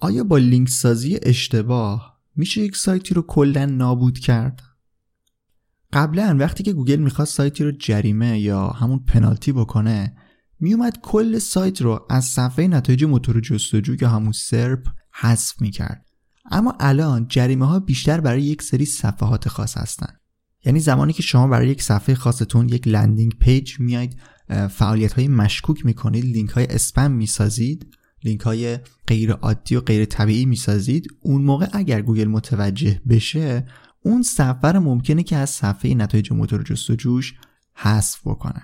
آیا با لینک سازی اشتباه میشه یک سایتی رو کلا نابود کرد؟ قبلا وقتی که گوگل می‌خواست سایتی رو جریمه یا همون پنالتی بکنه میومد کل سایت رو از صفحه نتایج موتور جستجو یا همون SERP حذف می‌کرد اما الان جریمه ها بیشتر برای یک سری صفحات خاص هستن یعنی زمانی که شما برای یک صفحه خاصتون یک landing page میایید فعالیت های مشکوک می‌کنید لینک های اسپم می‌سازید لینک های غیر عادی و غیر طبیعی می‌سازید. اون موقع اگر گوگل متوجه بشه اون صفحه رو ممکنه که از صفحه نتایج موتور جستجوش حذف بکنه.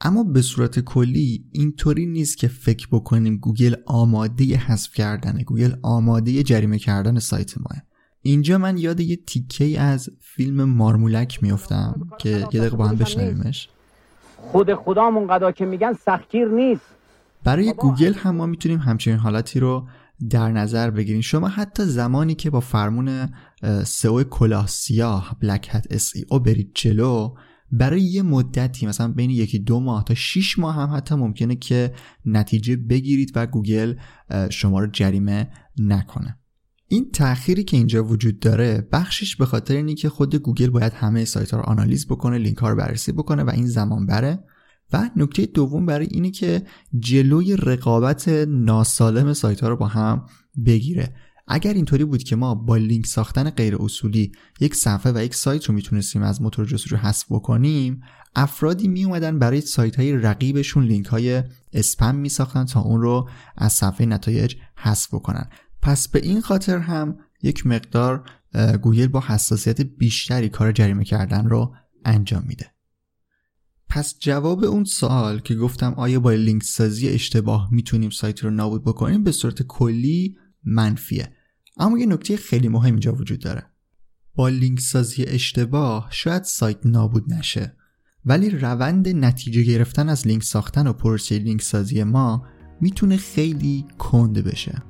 اما به صورت کلی اینطوری نیست که فکر بکنیم گوگل آماده حذف کردنه گوگل آماده جریمه کردن سایت ماست. اینجا من یاد یه تیکه از فیلم مارمولک میفتم که یه دقیقه با هم بشنویمش. خود خدامون قدا که میگن سختگیر نیست. برای گوگل هم ما می‌تونیم همچنین حالتی رو در نظر بگیریم. شما حتی زمانی که با فرمون سئو کلاه سیاه black hat SEO برید جلو برای یه مدتی مثلا بین یکی دو ماه تا 6 ماه هم حتی ممکنه که نتیجه بگیرید و گوگل شما رو جریمه نکنه. این تأخیری که اینجا وجود داره بخشش به خاطر اینه که خود گوگل باید همه سایت ها رو آنالیز بکنه لینک ها رو بررسی بکنه و این زمان بره. و نکته دوم برای اینه که جلوی رقابت ناسالم سایت ها رو با هم بگیره. اگر اینطوری بود که ما با لینک ساختن غیر اصولی یک صفحه و یک سایت رو می‌تونستیم از موتور جستجو حذف بکنیم افرادی می اومدن برای سایت های رقیبشون لینک های اسپم می ساختن تا اون رو از صفحه نتایج حذف بکنن. پس به این خاطر هم یک مقدار گوگل با حساسیت بیشتری کار جریمه کردن رو انجام میده. پس جواب اون سوال که گفتم آیا با لینک سازی اشتباه می‌تونیم سایت رو نابود بکنیم به صورت کلی منفیه. اما یه نکته خیلی مهم اینجا وجود داره. با لینک سازی اشتباه شاید سایت نابود نشه. ولی روند نتیجه گرفتن از لینک ساختن و پروسه لینک سازی ما می‌تونه خیلی کند بشه.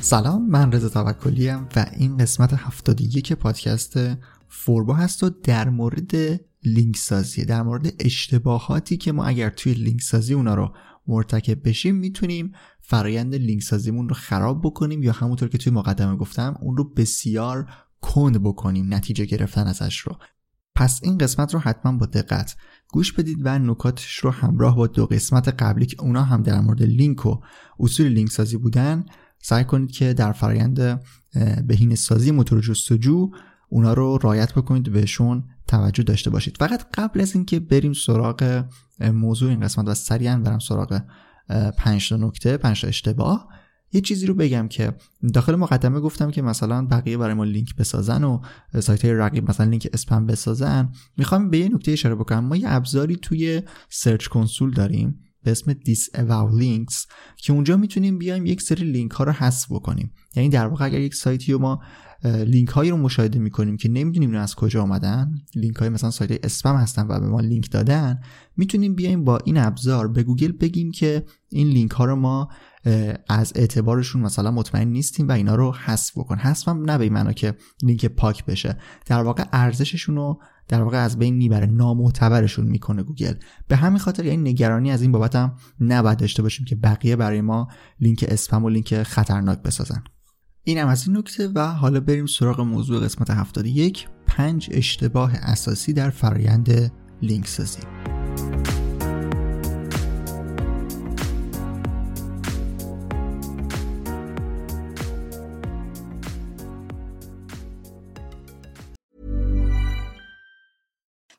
سلام من رضا توکلی و این قسمت 71 پادکست فوربا هست و در مورد لینک سازی در مورد اشتباهاتی که ما اگر توی لینک سازی اونا رو مرتکب بشیم می‌تونیم فرایند لینک سازیمون رو خراب بکنیم یا همونطور که توی مقدمه گفتم اون رو بسیار کند بکنیم نتیجه گرفتن ازش رو. پس این قسمت رو حتما با دقت گوش بدید و نکاتش رو همراه با دو قسمت قبلی که اونا هم در مورد لینک و اصول لینک سازی بودن سعی کنید که در فرایند بهینه سازی موتور جستجو اونا رو رایت بکنید بهشون توجه داشته باشید. فقط قبل از اینکه بریم سراغ موضوع این قسمت و سریعا برم سراغ 5 تا نکته 5 تا اشتباه یه چیزی رو بگم که داخل مقدمه گفتم که مثلا بقیه برای ما لینک بسازن و سایت های رقیب مثلا لینک اسپم بسازن. می‌خوام به یه نکته اشاره بکنم. ما یه ابزاری توی Search Console داریم. به اسم disavow links که اونجا می‌تونیم بیایم یک سری لینک ها رو حذف بکنیم. یعنی در واقع اگر یک سایتی رو ما لینک هایی رو مشاهده می‌کنیم که نمی‌دونیم از کجا آمدن لینک های مثلا سایت اسپم هستن و به ما لینک دادن می‌تونیم بیایم با این ابزار به گوگل بگیم که این لینک ها رو ما از اعتبارشون مثلا مطمئن نیستیم و اینا رو حذف بکن. حذف هم نه به معنا که لینک پاک بشه. در واقع ارزششون رو در واقع از بین می‌بره نامعتبرشون می‌کنه گوگل. به همین خاطر یعنی نگرانی از این بابت هم نباید داشته باشیم که بقیه برای ما لینک اسپم و لینک خطرناک بسازن. این هم از این نکته و حالا بریم سراغ موضوع قسمت 71 پنج اشتباه اساسی در فرایند لینک سازی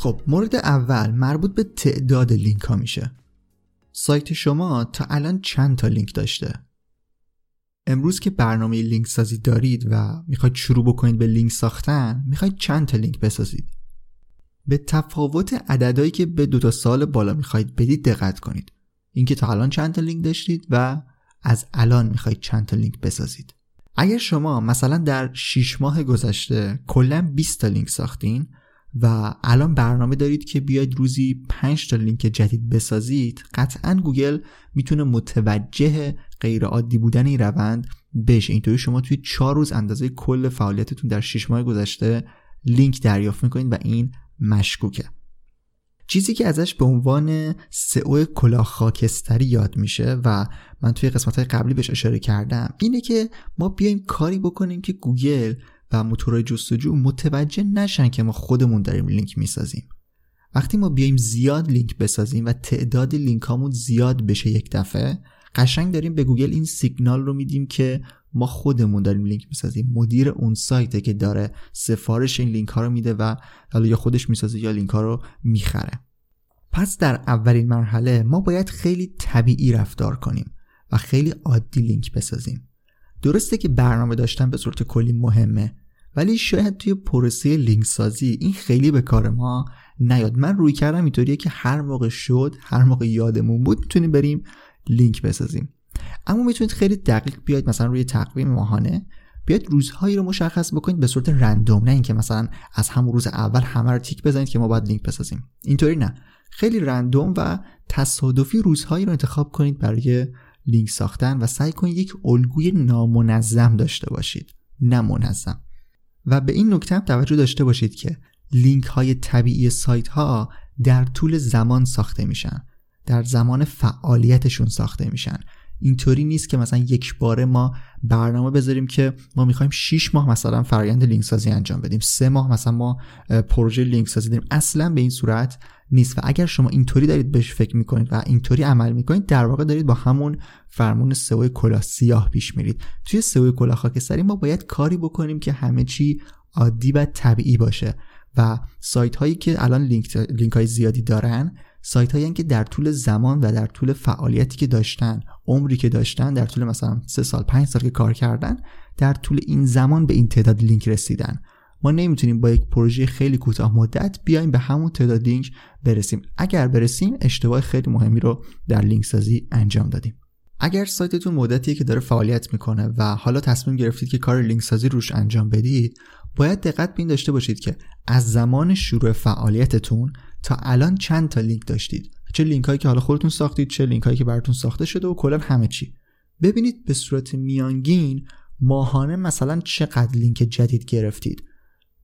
خب مورد اول مربوط به تعداد لینک ها میشه. سایت شما تا الان چند تا لینک داشته؟ امروز که برنامه لینک سازی دارید و می‌خواید شروع بکنید به لینک ساختن می‌خواید چند تا لینک بسازید. به تفاوت عددهایی که به دو تا سوال بالا می‌خواید بدید دقت کنید. اینکه تا الان چند تا لینک داشتید و از الان می‌خواید چند تا لینک بسازید. اگر شما مثلا در 6 ماه گذشته کلا 20 تا لینک ساختین و الان برنامه دارید که بیاید روزی 5 تا لینک جدید بسازید. قطعا گوگل می‌تونه متوجه غیر عادی بودن این روند بشه. اینطوری شما توی 4 روز اندازه کل فعالیتتون در 6 ماه گذشته لینک دریافت می‌کنید و این مشکوکه. چیزی که ازش به عنوان سئو کلاه خاکستری یاد میشه و من توی قسمت های قبلی بهش اشاره کردم اینه که ما بیایم کاری بکنیم که گوگل و موتورهای جستجو متوجه نشن که ما خودمون داریم لینک می‌سازیم. وقتی ما بیایم زیاد لینک بسازیم و تعداد لینک هامون زیاد بشه یک دفعه قشنگ داریم به گوگل این سیگنال رو میدیم که ما خودمون داریم لینک می‌سازیم. مدیر اون سایته که داره سفارش این لینک ها رو میده و حالا یا خودش می‌سازه یا لینک ها رو می‌خره. پس در اولین مرحله ما باید خیلی طبیعی رفتار کنیم و خیلی عادی لینک بسازیم. درسته که برنامه داشتن به صورت کلی مهمه. ولی شاید توی پروسه لینک سازی این خیلی به کار ما نیاد. من روی کردم اینطوریه که هر موقع شد هر موقع یادمون بود می‌تونیم بریم لینک بسازیم. اما می‌تونید خیلی دقیق بیاید مثلا روی تقویم ماهانه بیاید روزهایی رو مشخص بکنید به صورت رندوم نه اینکه مثلا از همون روز اول همه رو تیک بزنید که ما باید لینک بسازیم. اینطوری نه. خیلی رندوم و تصادفی روزهایی رو انتخاب کنید برای لینک ساختن و سعی کنید یک الگوی نامنظم داشته باشید. نه منظم. و به این نکته هم توجه داشته باشید که لینک های طبیعی سایت ها در طول زمان ساخته میشن. در زمان فعالیتشون ساخته میشن. اینطوری نیست که مثلا یک باره ما برنامه بذاریم که ما می‌خوایم 6 ماه مثلا فرآیند لینک سازی انجام بدیم. سه ماه مثلا ما پروژه لینک سازی داریم. اصلا به این صورت نیست. و اگر شما اینطوری دارید بهش فکر می‌کنید و اینطوری عمل می‌کنید در واقع دارید با همون فرمون سئو کلاه سیاه پیش میرید. توی سئو کلاه خاکستری ما باید کاری بکنیم که همه چی عادی و طبیعی باشه. و سایت هایی که الان لینک, لینک های زیادی دارن سایت هایی که در طول زمان و در طول فعالیتی که داشتن عمری که داشتن در طول مثلا سه سال پنج سال که کار کردن در طول این زمان به این تعداد لینک رسیدن. ما نمی‌تونیم با یک پروژه خیلی کوتاه مدت بیایم به همون تعداد لینک برسیم. اگر برسیم اشتباه خیلی مهمی رو در لینک سازی انجام دادیم. اگر سایتتون مدتیه که داره فعالیت می‌کنه و حالا تصمیم گرفتید که کار لینک سازی روش انجام بدید باید دقت به این داشته باشید که از زمان شروع فعالیتتون تا الان چند تا لینک داشتید. چه لینک هایی که حالا خودتون ساختید چه لینک هایی که براتون ساخته شده و کلا همه چی. ببینید به صورت میانگین ماهانه مثلا چقدر لینک جدید گرفتید.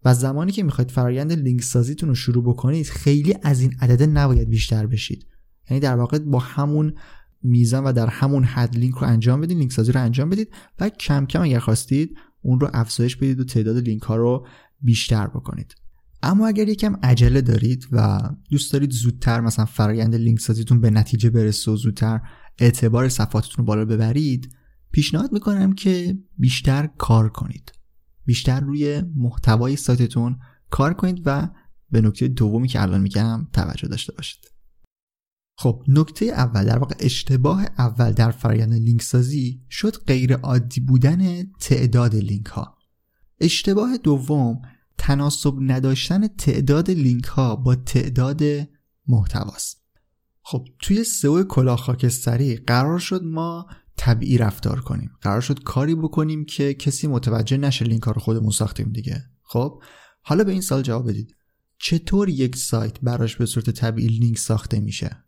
و زمانی که می‌خواید فرایند لینک سازیتون رو شروع بکنید خیلی از این عدده نباید بیشتر بشید. یعنی در واقع با همون میزان و در همون حد لینک رو انجام بدید لینک سازی رو انجام بدید و کم کم اگر خواستید اون رو افزایش بدید و تعداد لینک ها رو بیشتر بکنید. اما اگر یکم عجله دارید و دوست دارید زودتر مثلا فرایند لینک سازیتون به نتیجه برسه و زودتر اعتبار صفحاتتون رو بالا ببرید پیشنهاد می‌کنم که بیشتر کار کنید. بیشتر روی محتوای سایتتون کار کنید و به نکته دومی که الان میگم توجه داشته باشید. خب نکته اول در واقع اشتباه اول در فرایند لینک سازی شد غیر عادی بودن تعداد لینک ها اشتباه دوم تناسب نداشتن تعداد لینک ها با تعداد محتواست. خب توی سئو کلاه خاکستری قرار شد ما طبیعی رفتار کنیم. قرار شد کاری بکنیم که کسی متوجه نشه لینک ها رو خودمون ساختیم دیگه. خب حالا به این سوال جواب بدید. چطور یک سایت براش به صورت طبیعی لینک ساخته میشه؟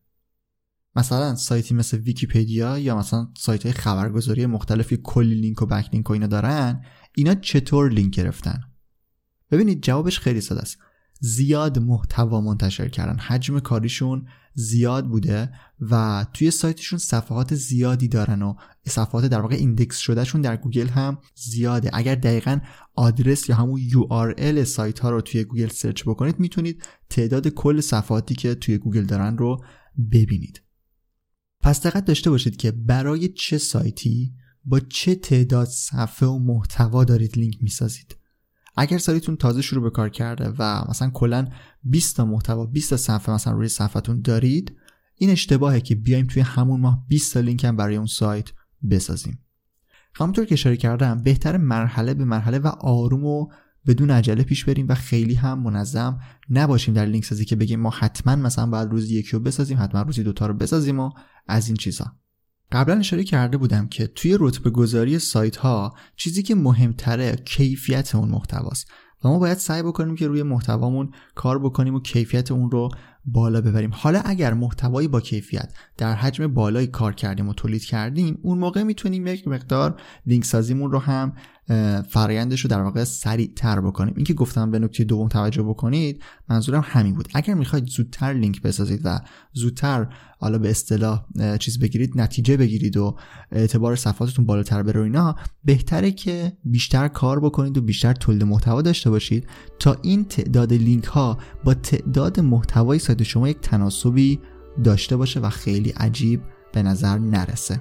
مثلا سایتی مثل ویکیپدیا یا مثلا سایت های خبرگزاری مختلفی کلی لینک و backlink و اینا دارن اینا چطور لینک گرفتن؟ ببینید جوابش خیلی ساده است. زیاد محتوا منتشر کردن. حجم کاریشون زیاد بوده و توی سایتشون صفحات زیادی دارن و صفحات در واقع index شدهشون در گوگل هم زیاده. اگر دقیقا آدرس یا همون URL سایت ها رو توی گوگل سرچ بکنید می‌تونید تعداد کل صفحاتی که توی گوگل دارن رو ببینید. پس دقت داشته باشید که برای چه سایتی با چه تعداد صفحه و محتوا دارید لینک می‌سازید. اگر سایتتون تازه شروع به کار کرده و مثلا کلا 20 تا محتوا 20 تا صفحه مثلا روی صفحتون دارید این اشتباهه که بیایم توی همون ماه 20 تا لینک هم برای اون سایت بسازیم. همونطور که اشاره کردم بهتر مرحله به مرحله و آروم و بدون عجله پیش بریم و خیلی هم منظم نباشیم در لینک سازی که بگیم ما حتما مثلا باید روزی یکی رو بسازیم حتما روزی دوتا رو بسازیم و از این چیزا. قبلا اشاره کرده بودم که توی رتبه گذاری سایت ها چیزی که مهمتره کیفیت اون محتواست و ما باید سعی بکنیم که روی محتوامون کار بکنیم و کیفیت اون رو بالا ببریم. حالا اگر محتوایی با کیفیت در حجم بالایی کار کردیم و تولید کردیم اون موقع می‌تونیم یک مقدار لینک سازیمون رو هم فرایندش رو در واقع سریع تر بکنیم. اینکه گفتم به نکته دوم توجه بکنید منظورم همین بود. اگر می‌خواید زودتر لینک بسازید و زودتر حالا به اصطلاح چیز بگیرید نتیجه بگیرید و اعتبار صفحاتتون بالاتر بره اینا بهتره که بیشتر کار بکنید و بیشتر تولید محتوا داشته باشید تا این تعداد لینک ها با تعداد محتوای سایت شما یک تناسبی داشته باشه و خیلی عجیب به نظر نرسه.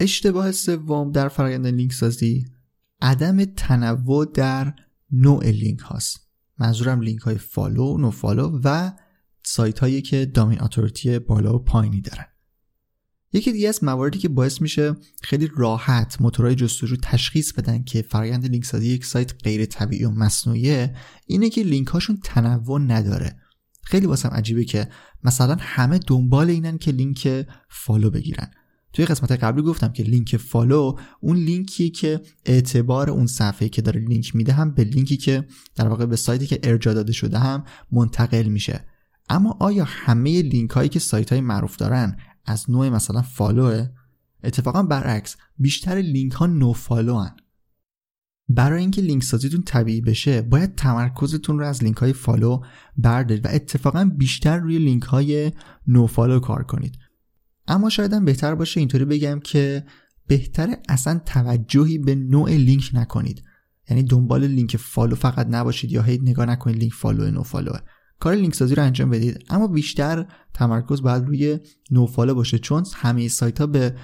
اشتباه سوم در فرایند لینک سازی عدم تنوع در نوع لینک هاست. منظورم لینک های follow، no follow و سایت هایی که domain authority بالا و پایینی دارن. یکی دیگه از مواردی که باعث میشه خیلی راحت موتورهای جستجو تشخیص بدن که فرایند لینک سازی یک سایت غیر طبیعی و مصنوعیه اینه که لینک هاشون تنوع نداره. خیلی واسم عجیبه که مثلا همه دنبال اینن که لینک follow بگیرن. توی قسمت قبلی گفتم که لینک follow اون لینکیه که اعتبار اون صفحه که داره لینک میده هم به لینکی که در واقع به سایتی که ارجاع داده شده هم منتقل میشه اما آیا همه لینک هایی که سایت های معروف دارن از نوع مثلا follow ه اتفاقا برعکس بیشتر لینک ها no follow هن. برای اینکه لینک سازیتون طبیعی بشه باید تمرکزتون رو از لینک های follow بردارید و اتفاقا بیشتر روی لینک های no follow کار کنید اما شاید بهتر باشه اینطوری بگم که بهتر اصلا توجهی به نوع لینک نکنید. یعنی دنبال لینک follow فقط نباشید یا هی نگاه نکنید لینک follow no follow ه کار لینک سازی رو انجام بدید. اما بیشتر تمرکز باید روی no follow باشه چون همه سایت ها به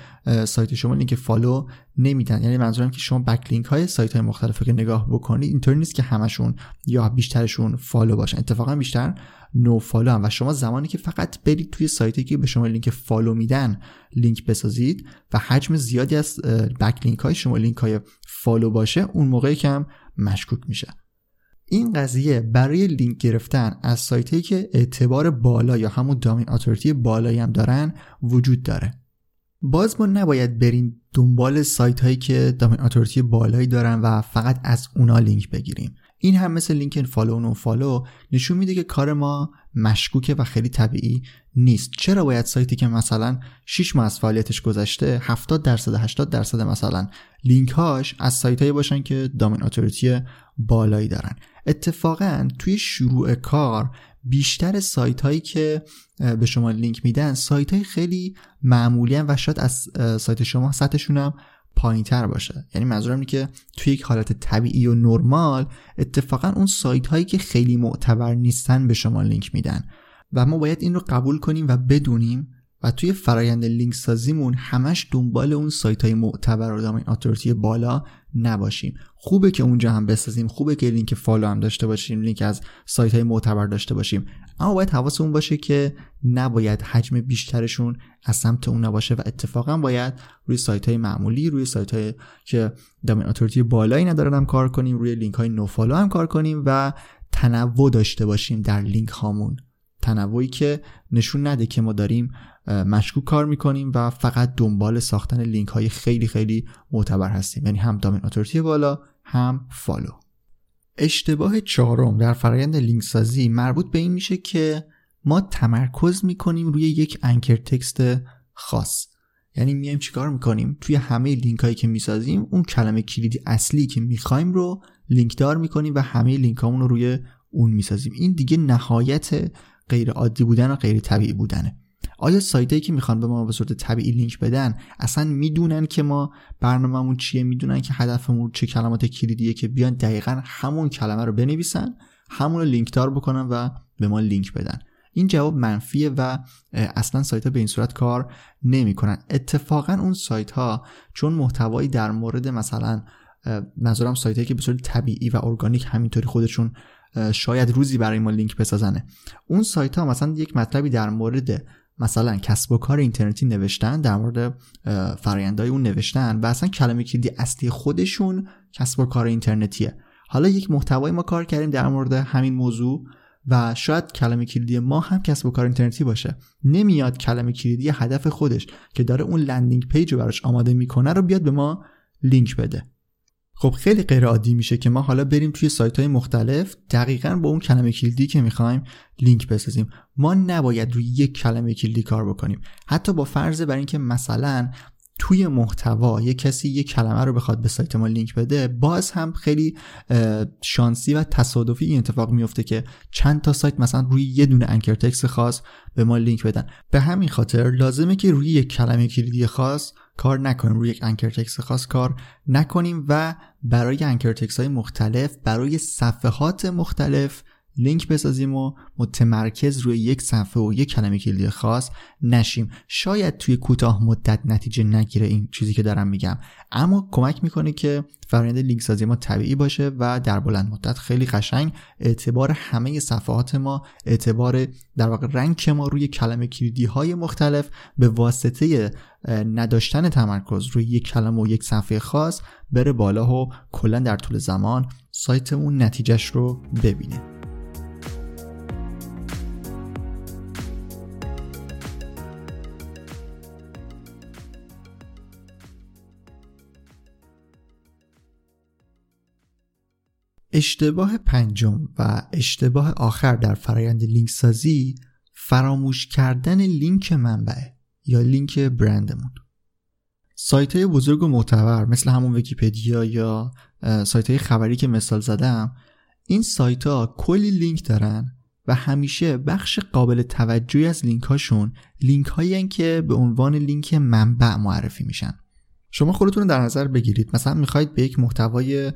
سایت شما لینک follow نمیدن. یعنی منظورم که شما backlink های سایت های مختلف که نگاه بکنید اینطوری نیست که همشون یا بیشترشون follow باشن. اتفاقا بیشتر no follow هن. و شما زمانی که فقط برید توی سایتی که به شما لینک follow میدن لینک بسازید و حجم زیادی از backlink های شما لینک های follow باشه اون موقعی که هم مشکوک میشه. این قضیه برای لینک گرفتن از سایتی که اعتبار بالا یا همون domain authority بالایی هم دارن وجود داره. باز ما نباید بریم دنبال سایت هایی که domain authority بالایی دارن و فقط از اونا لینک بگیریم. این هم مثل لینک follow و follow نشون میده که کار ما مشکوکه و خیلی طبیعی نیست. چرا باید سایتی که مثلا 6 ماه از فعالیتش گذشته 70 درصد 80 درصد مثلا لینک هاش از سایت هایی باشن که دامین اتوریتی بالایی دارن؟ اتفاقا توی شروع کار بیشتر سایت هایی که به شما لینک میدن سایت های خیلی معمولی و شاید از سایت شما سطحشون هم پایین تر باشه. یعنی منظورم اینه که توی یک حالت طبیعی و نرمال اتفاقا اون سایت هایی که خیلی معتبر نیستن به شما لینک میدن. و ما باید این رو قبول کنیم و بدونیم و توی فرایند لینک سازیمون همش دنبال اون سایت های معتبر و domain authority بالا نباشیم. خوبه که اونجا هم بسازیم خوبه که لینک follow هم داشته باشیم لینک از سایت های معتبر داشته باشیم. اما باید حواسمون باشه که نباید حجم بیشترشون از سمت اون نباشه و اتفاقا باید روی سایت های معمولی روی سایت های که domain authority بالایی ندارن هم کار کنیم روی لینک های no follow هم کار کنیم و تنوع داشته باشیم در لینک هامون. تنوعی که نشون نده که ما داریم مشکوک کار می‌کنیم و فقط دنبال ساختن لینک های خیلی خیلی معتبر هستیم. یعنی هم domain authority بالا هم follow. اشتباه چهارم در فرایند لینک سازی مربوط به این میشه که ما تمرکز می‌کنیم روی یک anchor text خاص. یعنی میایم چیکار می‌کنیم؟ توی همه لینک هایی که می‌سازیم اون کلمه کلیدی اصلی که می‌خوایم رو لینک دار می‌کنیم و همه لینک رو روی اون می‌سازیم. این دیگه نهایت غیر عادی بودن و غیر طبیعی بودنه. آیا سایتایی که می‌خوان به ما به صورت طبیعی لینک بدن اصلا می‌دونن که ما برنامهمون چیه؟ می‌دونن که هدفمون چه کلمات کلیدیه که بیان دقیقا همون کلمه رو بنویسن همون رو لینک دار بکنن و به ما لینک بدن. این جواب منفیه و اصلا سایت ها به این صورت کار نمی‌کنن. اتفاقا اون سایت ها چون محتوایی در مورد مثلا منظورم سایت که به صورت طبیعی و ارگانیک همینطوری خودشون شاید روزی برای ما لینک بسازنه. اون سایت ها مثلا یک مطلبی در مورد مثلا کسب و کار اینترنتی نوشتن در مورد فرایندهای اون نوشتن و اصلا کلمه کلیدی اصلی خودشون کسب و کار اینترنتیه. حالا یک محتوای ما کار کردیم در مورد همین موضوع و شاید کلمه کلیدی ما هم کسب و کار اینترنتی باشه. نمیاد کلمه کلیدی هدف خودش که داره اون landing page رو براش آماده می‌کنه رو بیاد به ما لینک بده. خب خیلی غیر عادی میشه که ما حالا بریم توی سایت های مختلف دقیقا با اون کلمه کلیدی که می‌خوایم لینک بسازیم. ما نباید روی یک کلمه کلیدی کار بکنیم. حتی با فرض بر اینکه مثلا توی محتوا یه کسی یه کلمه رو بخواد به سایت ما لینک بده باز هم خیلی شانسی و تصادفی این اتفاق میفته که چند تا سایت مثلا روی یه دونه انکر تکس خاص به ما لینک بدن. به همین خاطر لازمه که روی یک کلمه کلیدی خاص کار نکنیم روی یک انکر تکس خاص کار نکنیم و برای انکر های مختلف برای صفحات مختلف لینک بسازیم و متمرکز روی یک صفحه و یک کلمه کلیدی خاص نشیم. شاید توی کوتاه مدت نتیجه نگیره این چیزی که دارم میگم. اما کمک می‌کنه که فرآیند لینک سازی ما طبیعی باشه و در بلند مدت خیلی قشنگ اعتبار همه صفحات ما اعتبار در واقع رنگ ما روی کلمه کلیدی های مختلف به واسطه نداشتن تمرکز روی یک کلمه و یک صفحه خاص بره بالا و کلا در طول زمان سایتمون نتیجهش رو ببینه اشتباه پنجم و اشتباه آخر در فرایند لینک سازی فراموش کردن لینک منبع یا لینک برندمون. سایت های بزرگ و معتبر مثل همون ویکیپدیا یا سایت های خبری که مثال زدم این سایت ها کلی لینک دارن و همیشه بخش قابل توجهی از لینک هاشون لینک هایی که به عنوان لینک منبع معرفی میشن. شما خودتون رو در نظر بگیرید. مثلا می‌خواید به یک محتوای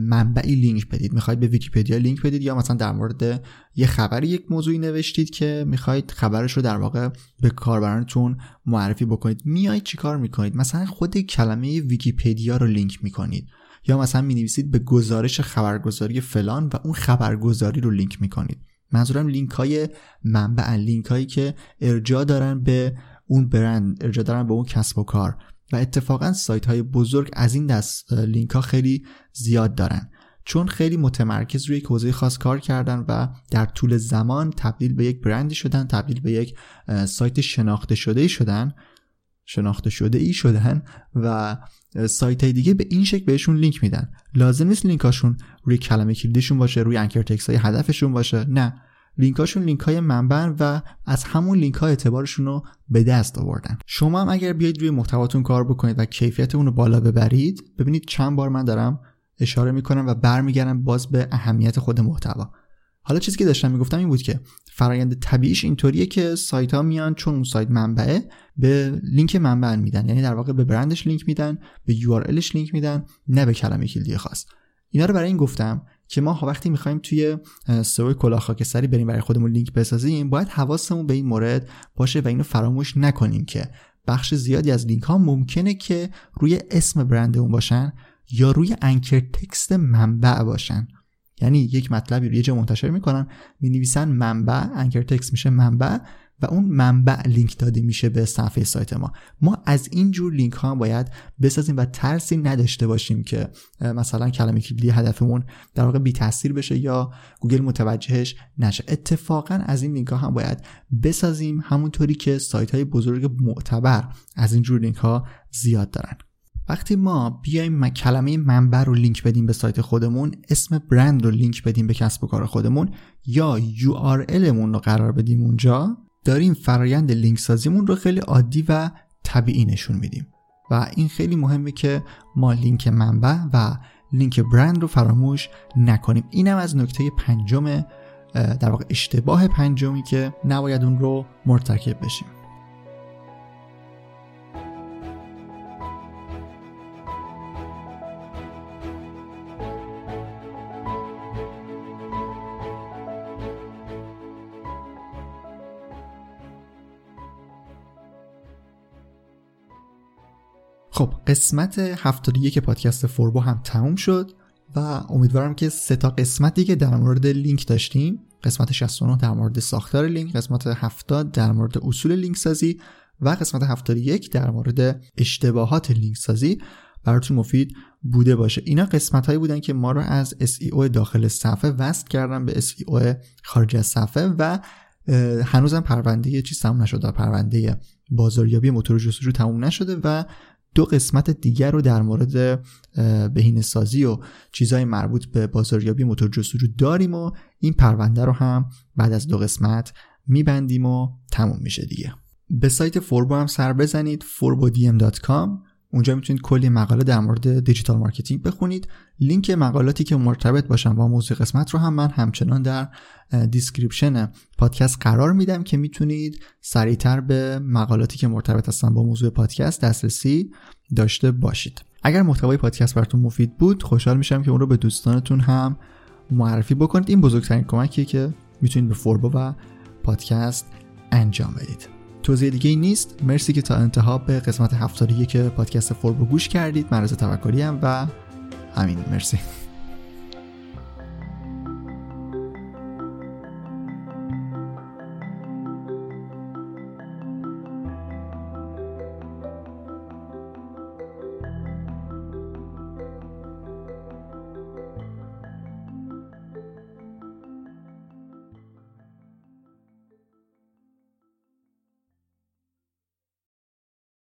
منبعی لینک بدید. می‌خواید به ویکیپدیا لینک بدید یا مثلا در مورد یه خبری یک موضوعی نوشتید که می‌خواید خبرش رو در واقع به کاربرانتون معرفی بکنید. میایید چیکار می‌کنید؟ مثلا خود کلمه ویکیپدیا رو لینک می‌کنید. یا مثلا می‌نویسید به گزارش خبرگزاری فلان و اون خبرگزاری رو لینک می‌کنید. منظورم لینک های منبع لینک هایی که ارجاع دارن به اون برند ارجاع دارن به اون کسب و کار. و اتفاقا سایت های بزرگ از این دست لینک ها خیلی زیاد دارن. چون خیلی متمرکز روی یک حوزه خاص کار کردن و در طول زمان تبدیل به یک برندی شدن تبدیل به یک سایت شناخته شده شدن شناخته شده ای شدن و سایت های دیگه به این شکل بهشون لینک میدن. لازم نیست لینکاشون روی کلمه کلیدشون باشه روی انکر تکس های هدفشون باشه نه. لینکاشون لینک های منبع و از همون لینک ها اعتبارشون رو به دست آوردن. شما هم اگر بیاید روی محتواتون کار بکنید و کیفیت اون رو بالا ببرید ببینید چند بار من دارم اشاره می‌کنم و برمیگردم باز به اهمیت خود محتوا. حالا چیزی که داشتم می‌گفتم این بود که فرایند طبیعیش اینطوریه که سایت ها میان چون اون سایت منبعه به لینک منبع میدن. یعنی در واقع به برندش لینک میدن به URL ش لینک میدن نه به کلمه کلیدی خاص. اینا رو برای این گفتم که ما وقتی می‌خوایم توی سئو کلاه خاکستری بریم برای خودمون لینک بسازیم باید حواسمون به این مورد باشه و اینو فراموش نکنیم که بخش زیادی از لینک ها ممکنه که روی اسم برند اون باشن یا روی anchor text منبع باشن. یعنی یک مطلبی رو یه جا منتشر می‌کنن می نویسن منبع anchor text میشه منبع. و اون منبع لینک داده میشه به صفحه سایت ما. ما از این جور لینک ها باید بسازیم و ترسی نداشته باشیم که مثلا کلمه کلیدی هدفمون در واقع بی تاثیر بشه یا گوگل متوجهش نشه. اتفاقا از این لینک ها هم باید بسازیم همونطوری که سایت های بزرگ معتبر از این جور لینک ها زیاد دارن. وقتی ما بیایم کلمه منبع رو لینک بدیم به سایت خودمون اسم برند رو لینک بدیم به کسب و کار خودمون یا URL مون رو قرار بدیم اونجا داریم فرایند لینک سازیمون رو خیلی عادی و طبیعی نشون میدیم. و این خیلی مهمه که ما لینک منبع و لینک برند رو فراموش نکنیم. اینم از نکته پنجم در واقع اشتباه پنجمی که نباید اون رو مرتکب بشیم. خب قسمت 71 پادکست فوربو هم تموم شد و امیدوارم که سه تا قسمتی که در مورد لینک داشتیم. قسمت 69 در مورد ساختار لینک قسمت 70 در مورد اصول لینک سازی و قسمت 71 در مورد اشتباهات لینک سازی. براتون مفید بوده باشه. اینا قسمت هایی بودن که ما رو از SEO داخل صفحه وصل کردن به SEO خارج از صفحه و هنوزم پرونده چیز تموم نشده پرونده بازاریابی موتور جستجو تموم نشده و دو قسمت دیگر رو در مورد بهینه سازی و چیزهای مربوط به بازاریابی موتور جستجو داریم و این پرونده رو هم بعد از دو قسمت میبندیم و تموم میشه دیگه. به سایت فوربو هم سر بزنید forbodm.com اونجا می‌تونید کلی مقاله در مورد digital marketing بخونید. لینک مقالاتی که مرتبط باشن با موضوع قسمت رو هم من همچنان در description پادکست قرار میدم که می‌تونید سریعتر به مقالاتی که مرتبط هستن با موضوع پادکست دسترسی داشته باشید. اگر محتوای پادکست براتون مفید بود خوشحال میشم که اون رو به دوستانتون هم معرفی بکنید. این بزرگترین کمکیه که می‌تونید به فوربو و پادکست انجام بدید. توضیح دیگه ای نیست. مرسی که تا انتها به قسمت هفتاد و یک پادکست فوربو گوش کردید. من رضا توکلی و همین. مرسی.